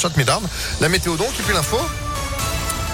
Shot mesdames, la météo donc et puis l'info.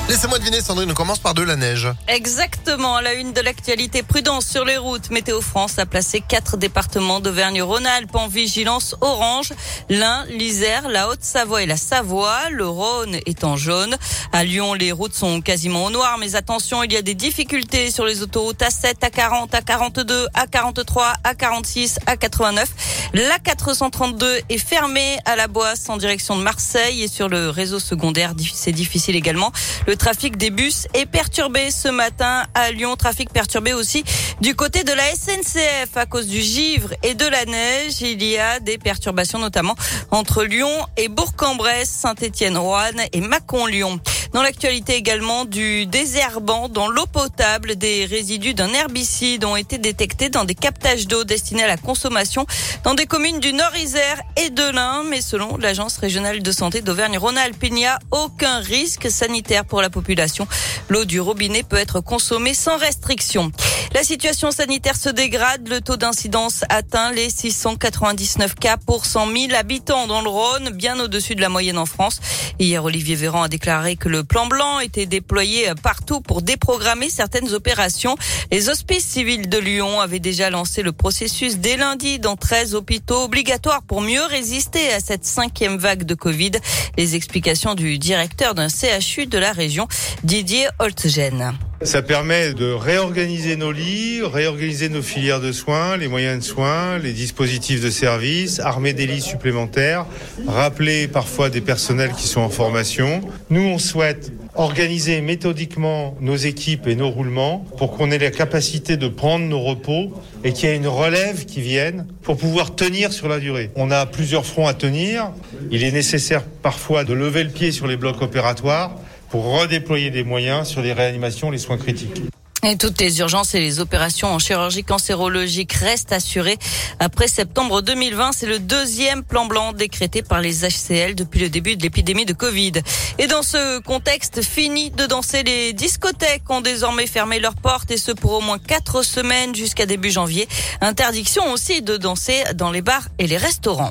Laissez-moi deviner, Sandrine, on commence par de la neige. Exactement, à la une de l'actualité, prudence sur les routes. Météo France a placé quatre départements d'Auvergne-Rhône-Alpes en vigilance orange. L'Ain, l'Isère, la Haute-Savoie et la Savoie. Le Rhône est en jaune. À Lyon, les routes sont quasiment au noir, mais attention, il y a des difficultés sur les autoroutes A7, A40, A42, A43, A46, A89. La 432 est fermée à la Boisse en direction de Marseille et sur le réseau secondaire, c'est difficile également. Le trafic des bus est perturbé ce matin à Lyon. Trafic perturbé aussi du côté de la SNCF à cause du givre et de la neige. Il y a des perturbations notamment entre Lyon et Bourg-en-Bresse, Saint-Étienne-Roanne et Mâcon-Lyon. Dans l'actualité également du désherbant dans l'eau potable, des résidus d'un herbicide ont été détectés dans des captages d'eau destinés à la consommation dans des communes du Nord-Isère et de l'Ain. Mais selon l'Agence régionale de santé d'Auvergne-Rhône-Alpes, il n'y a aucun risque sanitaire pour la population. L'eau du robinet peut être consommée sans restriction. La situation sanitaire se dégrade. Le taux d'incidence atteint les 699 cas pour 100 000 habitants dans le Rhône, bien au-dessus de la moyenne en France. Hier, Olivier Véran a déclaré que le plan blanc était déployé partout pour déprogrammer certaines opérations. Les hospices civils de Lyon avaient déjà lancé le processus dès lundi dans 13 hôpitaux obligatoires pour mieux résister à cette cinquième vague de Covid. Les explications du directeur d'un CHU de la région, Didier Holtgen. Ça permet de réorganiser nos lits, réorganiser nos filières de soins, les moyens de soins, les dispositifs de service, armer des lits supplémentaires, rappeler parfois des personnels qui sont en formation. Nous, on souhaite organiser méthodiquement nos équipes et nos roulements pour qu'on ait la capacité de prendre nos repos et qu'il y ait une relève qui vienne pour pouvoir tenir sur la durée. On a plusieurs fronts à tenir. Il est nécessaire parfois de lever le pied sur les blocs opératoires pour redéployer des moyens sur les réanimations, les soins critiques. Et toutes les urgences et les opérations en chirurgie cancérologique restent assurées. Après septembre 2020, c'est le deuxième plan blanc décrété par les HCL depuis le début de l'épidémie de Covid. Et dans ce contexte, fini de danser, les discothèques ont désormais fermé leurs portes et ce pour au moins quatre semaines jusqu'à début janvier. Interdiction aussi de danser dans les bars et les restaurants.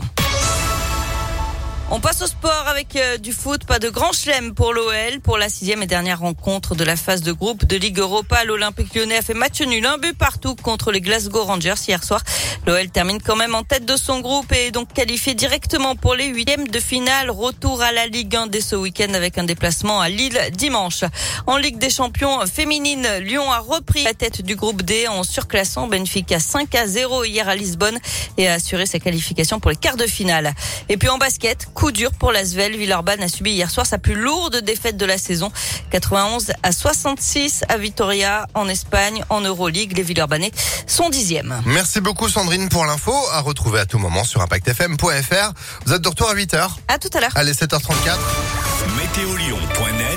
On passe au sport avec euh, du foot, pas de grand chelem pour l'OL. Pour la sixième et dernière rencontre de la phase de groupe de Ligue Europa, l'Olympique lyonnais a fait match nul, un but partout contre les Glasgow Rangers hier soir. L'OL termine quand même en tête de son groupe et est donc qualifié directement pour les huitièmes de finale. Retour à la Ligue 1 dès ce week-end avec un déplacement à Lille dimanche. En Ligue des champions féminine, Lyon a repris la tête du groupe D en surclassant Benfica 5 à 0 hier à Lisbonne et a assuré sa qualification pour les quarts de finale. Et puis en basket, Coup dur pour l'Asvel. Villeurbanne a subi hier soir sa plus lourde défaite de la saison. 91 à 66 à Vitoria en Espagne en Euroleague. Les Villeurbanais sont dixièmes. Merci beaucoup Sandrine pour l'info. À retrouver à tout moment sur impactfm.fr. Vous êtes de retour à 8h. À tout à l'heure. Allez, 7h34. Météolion.net